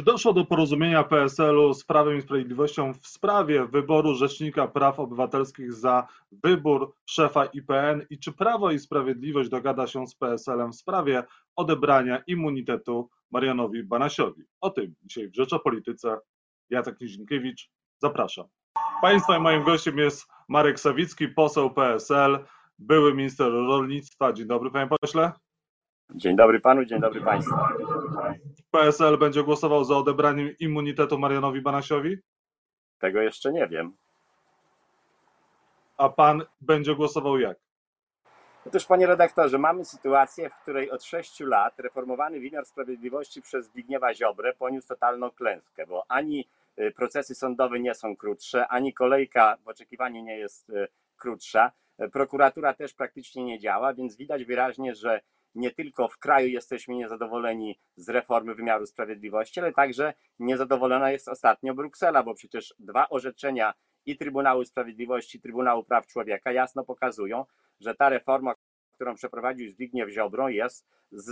Czy doszło do porozumienia PSL-u z Prawem i Sprawiedliwością w sprawie wyboru Rzecznika Praw Obywatelskich za wybór szefa IPN i czy Prawo i Sprawiedliwość dogada się z PSL-em w sprawie odebrania immunitetu Marianowi Banasiowi? O tym dzisiaj w Rzeczopolityce. Jacek Nizinkiewicz, zapraszam. Państwa i moim gościem jest Marek Sawicki, poseł PSL, były minister rolnictwa. Dzień dobry, panie pośle. Dzień dobry panu, dzień dobry państwu. PSL będzie głosował za odebraniem immunitetu Marianowi Banasiowi, Tego jeszcze nie wiem. a pan będzie głosował jak? Otóż, panie redaktorze, mamy sytuację, w której od sześciu lat reformowany wymiar sprawiedliwości przez Zbigniewa Ziobrę poniósł totalną klęskę, bo ani y, procesy sądowe nie są krótsze, ani kolejka w oczekiwaniu nie jest y, krótsza. Prokuratura też praktycznie nie działa, więc widać wyraźnie, że nie tylko w kraju jesteśmy niezadowoleni z reformy wymiaru sprawiedliwości, ale także niezadowolona jest ostatnio Bruksela, bo przecież dwa orzeczenia i Trybunału Sprawiedliwości, i Trybunału Praw Człowieka jasno pokazują, że ta reforma, którą przeprowadził Zbigniew Ziobro, jest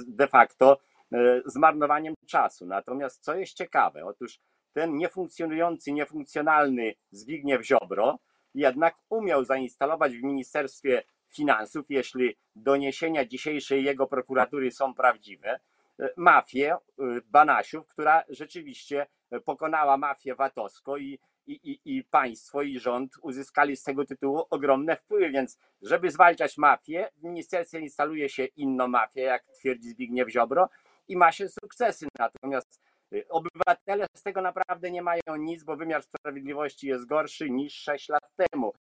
de facto e, zmarnowaniem czasu. Natomiast co jest ciekawe, otóż ten niefunkcjonujący, niefunkcjonalny Zbigniew Ziobro jednak umiał zainstalować w Ministerstwie Finansów, jeśli doniesienia dzisiejszej jego prokuratury są prawdziwe, e, mafię e, Banasiów, która rzeczywiście pokonała mafię VAT-owską i i, i, państwo, i rząd uzyskali z tego tytułu ogromne wpływy, więc żeby zwalczać mafię, w ministerstwie instaluje się inną mafię, jak twierdzi Zbigniew Ziobro i ma się sukcesy. Natomiast obywatele z tego naprawdę nie mają nic, bo wymiar sprawiedliwości jest gorszy niż 6 lat temu.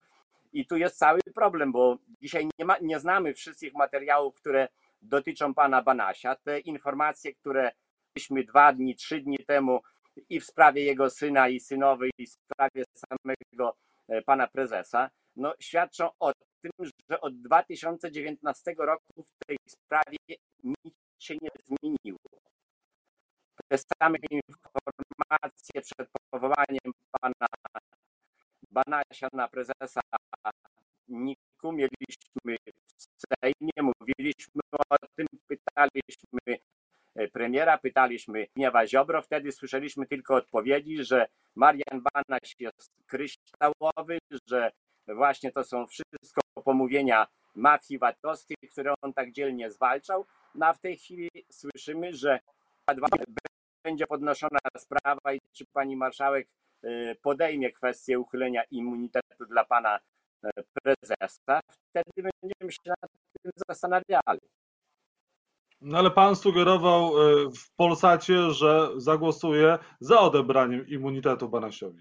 I tu jest cały problem, bo dzisiaj nie, ma, nie znamy wszystkich materiałów, które dotyczą pana Banasia. Te informacje, które mieliśmy dwa dni, trzy dni temu i w sprawie jego syna i synowej, i w sprawie samego e, pana prezesa, no, świadczą o tym, że od 2019 roku w tej sprawie nic się nie zmieniło. Te same informacje przed powołaniem pana Banasia na prezesa. NIK-u mieliśmy w Sejmie, mówiliśmy o tym, pytaliśmy e, premiera, pytaliśmy Gniewa Ziobro, wtedy słyszeliśmy tylko odpowiedzi, że Marian Banaś jest kryształowy, że właśnie to są wszystko pomówienia mafii VAT-owskiej, które on tak dzielnie zwalczał, no a w tej chwili słyszymy, że będzie podnoszona sprawa i czy pani marszałek podejmie kwestię uchylenia immunitetu dla pana e, prezesa, wtedy będziemy się nad tym zastanawiali. No ale pan sugerował y, w Polsacie, że zagłosuje za odebraniem immunitetu Banasiowi.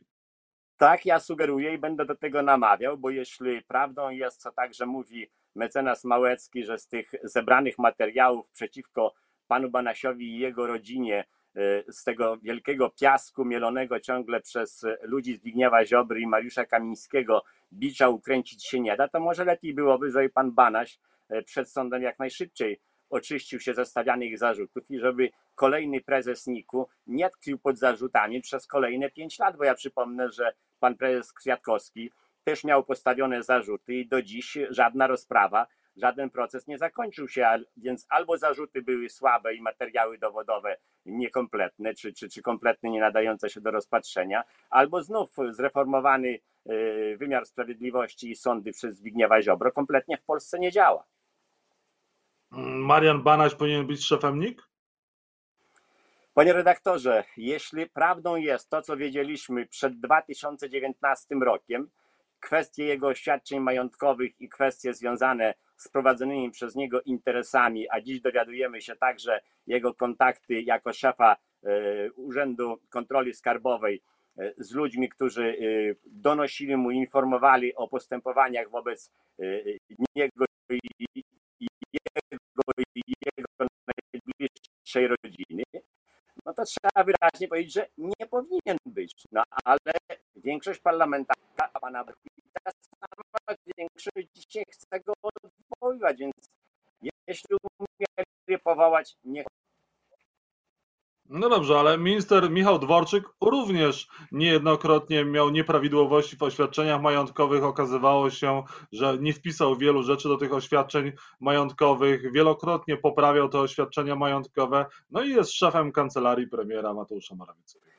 Tak, ja sugeruję i będę do tego namawiał, bo jeśli prawdą jest, co także mówi mecenas Małecki, że z tych zebranych materiałów przeciwko panu Banasiowi i jego rodzinie, y, z tego wielkiego piasku mielonego ciągle przez ludzi Zbigniewa Ziobry i Mariusza Kamińskiego, bicza ukręcić się nie da, to może lepiej byłoby, żeby pan Banaś y, przed sądem jak najszybciej oczyścił się ze stawianych zarzutów i żeby kolejny prezes NIK-u nie tkwił pod zarzutami przez kolejne pięć lat, bo ja przypomnę, że pan prezes Kwiatkowski też miał postawione zarzuty i do dziś żadna rozprawa, żaden proces nie zakończył się, więc albo zarzuty były słabe i materiały dowodowe niekompletne, czy, czy, czy kompletnie nie nadające się do rozpatrzenia, albo znów zreformowany y, wymiar sprawiedliwości i sądy przez Zbigniewa Ziobro kompletnie w Polsce nie działa. Mm, Marian Banaś powinien być szefem NIK? Panie redaktorze, jeśli prawdą jest to, co wiedzieliśmy przed 2019 rokiem, kwestie jego oświadczeń majątkowych i kwestie związane z prowadzonymi przez niego interesami, a dziś dowiadujemy się także jego kontakty jako szefa e, Urzędu Kontroli Skarbowej e, z ludźmi, którzy e, donosili mu, informowali o postępowaniach wobec niego i jego, jego najbliższej rodziny, no to trzeba wyraźnie powiedzieć, że nie powinien być. No ale większość parlamentarna, pana większość dzisiaj chce go odwoływać, więc jeśli umieli powołać, niech No dobrze, ale minister Michał Dworczyk również niejednokrotnie miał nieprawidłowości w oświadczeniach majątkowych. Okazywało się, że nie wpisał wielu rzeczy do tych oświadczeń majątkowych. Wielokrotnie poprawiał te oświadczenia majątkowe. No i jest szefem kancelarii premiera Mateusza Morawieckiego.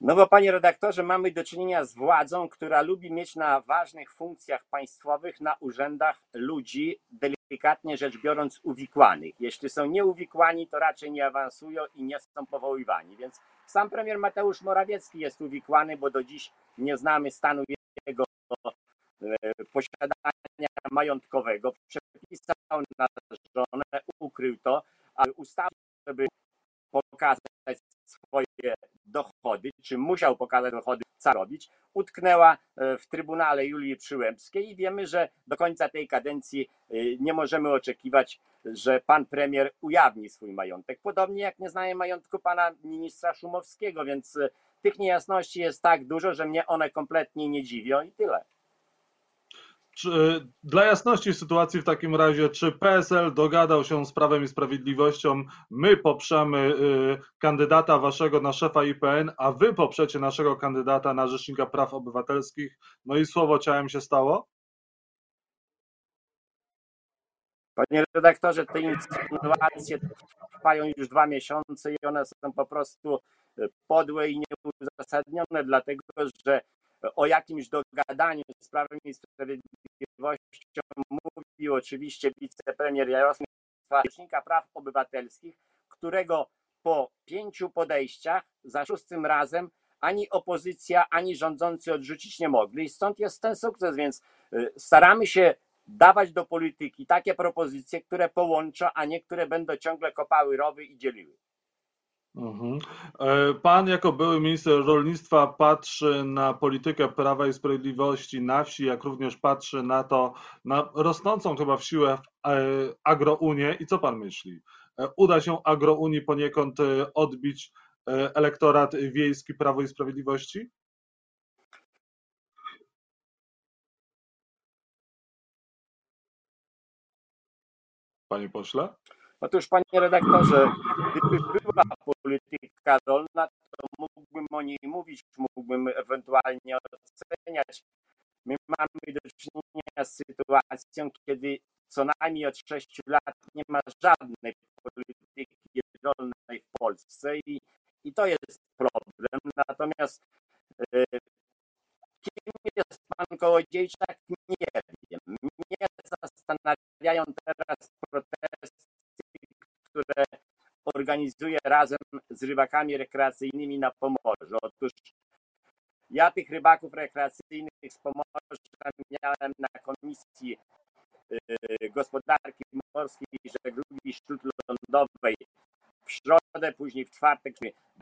No bo panie redaktorze, mamy do czynienia z władzą, która lubi mieć na ważnych funkcjach państwowych, na urzędach ludzi, delikatnie rzecz biorąc, uwikłanych. Jeśli są nieuwikłani, to raczej nie awansują i nie są powoływani. Więc sam premier Mateusz Morawiecki jest uwikłany, bo do dziś nie znamy stanu jego e, posiadania majątkowego. Przepisał na żonę, ukrył to, ale ustawa, żeby pokazać dochody, czy musiał pokazać dochody, co robić, utknęła e, w Trybunale Julii Przyłębskiej i wiemy, że do końca tej kadencji e, nie możemy oczekiwać, że pan premier ujawni swój majątek. Podobnie jak nie znaję majątku pana ministra Szumowskiego, więc e, tych niejasności jest tak dużo, że mnie one kompletnie nie dziwią i tyle. Czy, dla jasności sytuacji w takim razie, czy PSL dogadał się z Prawem i Sprawiedliwością, my poprzemy y, kandydata waszego na szefa IPN, a wy poprzecie naszego kandydata na Rzecznika Praw Obywatelskich, no i słowo ciałem się stało? Panie redaktorze, te insynuacje trwają już dwa miesiące i one są po prostu podłe i nieuzasadnione, dlatego że o jakimś dogadaniu z Prawem i Sprawiedliwością mówił oczywiście wicepremier Jarosław Rzecznika Praw Obywatelskich, którego po pięciu podejściach za szóstym razem ani opozycja, ani rządzący odrzucić nie mogli. I stąd jest ten sukces, więc y, staramy się dawać do polityki takie propozycje, które połączą, a nie które będą ciągle kopały rowy i dzieliły. Mhm. E, pan jako były minister rolnictwa patrzy na politykę Prawa i Sprawiedliwości na wsi, jak również patrzy na to, na rosnącą chyba w siłę e, agrounię i co pan myśli? E, uda się agrounii poniekąd odbić elektorat wiejski Prawo i Sprawiedliwości? Panie pośle? Otóż, panie redaktorze, gdyby była polityka rolna, to mógłbym o niej mówić, mógłbym ewentualnie oceniać. My mamy do czynienia z sytuacją, kiedy co najmniej od sześciu lat nie ma żadnej polityki rolnej w Polsce i, i to jest problem. Natomiast e, kim jest pan Kołodziejczak, nie wiem. Mnie zastanawiają teraz protesty które organizuje razem z rybakami rekreacyjnymi na Pomorzu. Otóż ja tych rybaków rekreacyjnych z Pomorza miałem na Komisji y, Gospodarki Morskiej i Żeglugi Śródlądowej w środę, później w czwartek,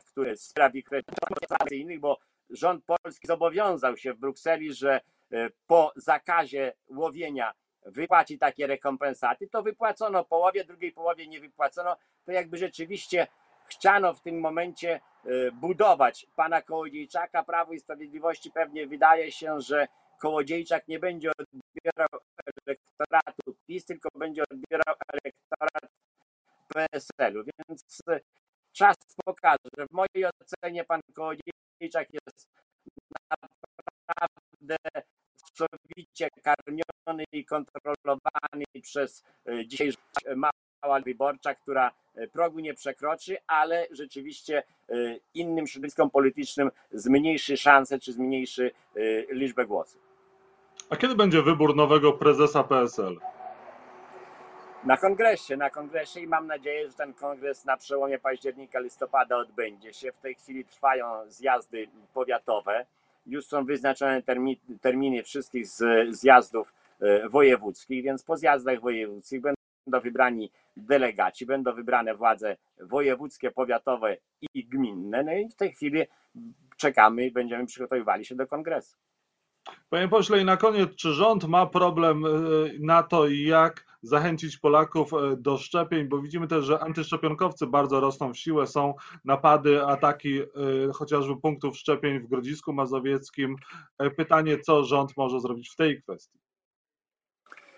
które spraw rekreacyjnych, bo rząd polski zobowiązał się w Brukseli, że y, po zakazie łowienia wypłaci takie rekompensaty, to wypłacono połowie, drugiej połowie nie wypłacono, to jakby rzeczywiście chciano w tym momencie e, budować pana Kołodziejczaka. Prawo i Sprawiedliwości pewnie wydaje się, że Kołodziejczak nie będzie odbierał elektoratu PiS, tylko będzie odbierał elektorat PSL-u. Więc czas pokaże. W mojej ocenie pan Kołodziejczak jest sowicie karmiony i kontrolowany przez e, dzisiejszą mała wyborcza, która e, progu nie przekroczy, ale rzeczywiście e, innym środowiskom politycznym zmniejszy szanse czy zmniejszy liczbę głosów. A kiedy będzie wybór nowego prezesa PSL? Na kongresie, na kongresie i mam nadzieję, że ten kongres na przełomie października, listopada odbędzie się. W tej chwili trwają zjazdy powiatowe już są wyznaczone terminy, wszystkich z, zjazdów e, wojewódzkich, więc po zjazdach wojewódzkich będą wybrani delegaci, będą wybrane władze wojewódzkie, powiatowe i gminne. No i w tej chwili czekamy i będziemy przygotowywali się do kongresu. Panie pośle, i na koniec, czy rząd ma problem e, na to, jak zachęcić Polaków e, do szczepień, bo widzimy też, że antyszczepionkowcy bardzo rosną w siłę, są napady, ataki e, chociażby punktów szczepień w Grodzisku Mazowieckim. Pytanie, co rząd może zrobić w tej kwestii?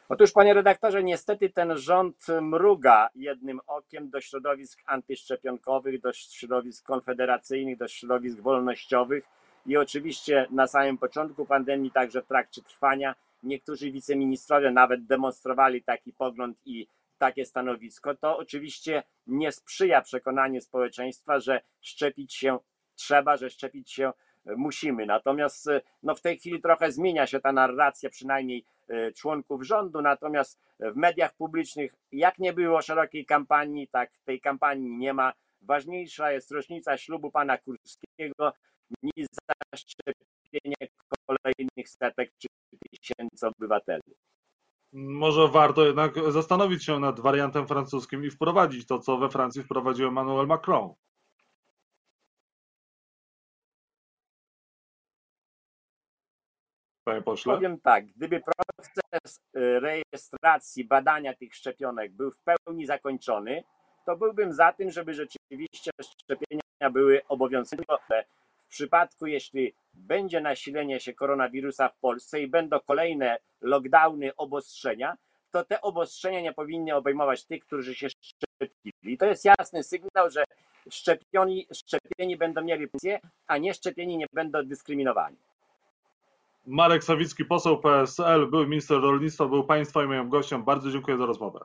Otóż, panie redaktorze, niestety ten rząd mruga jednym okiem do środowisk antyszczepionkowych, do środowisk konfederacyjnych, do środowisk wolnościowych i oczywiście na samym początku pandemii, także w trakcie trwania, niektórzy wiceministrowie nawet demonstrowali taki pogląd i takie stanowisko. To oczywiście nie sprzyja przekonaniu społeczeństwa, że szczepić się trzeba, że szczepić się musimy. Natomiast no, w tej chwili trochę zmienia się ta narracja, przynajmniej e, członków rządu, natomiast w mediach publicznych, jak nie było szerokiej kampanii, tak tej kampanii nie ma. Ważniejsza jest rocznica ślubu pana Kurskiego niż zaszczepienie kolejnych setek czy tysięcy obywateli. Może warto jednak zastanowić się nad wariantem francuskim i wprowadzić to, co we Francji wprowadził Emmanuel Macron. Panie pośle? Powiem tak, gdyby proces y, rejestracji badania tych szczepionek był w pełni zakończony, to byłbym za tym, żeby rzeczywiście szczepienia były obowiązkowe. W przypadku, jeśli będzie nasilenie się koronawirusa w Polsce i będą kolejne lockdowny, obostrzenia, to te obostrzenia nie powinny obejmować tych, którzy się szczepili. To jest jasny sygnał, że szczepioni, szczepieni będą mieli pensję, a nieszczepieni nie będą dyskryminowani. Marek Sawicki, poseł PSL, był minister rolnictwa, był Państwa i moim gościem. Bardzo dziękuję za rozmowę.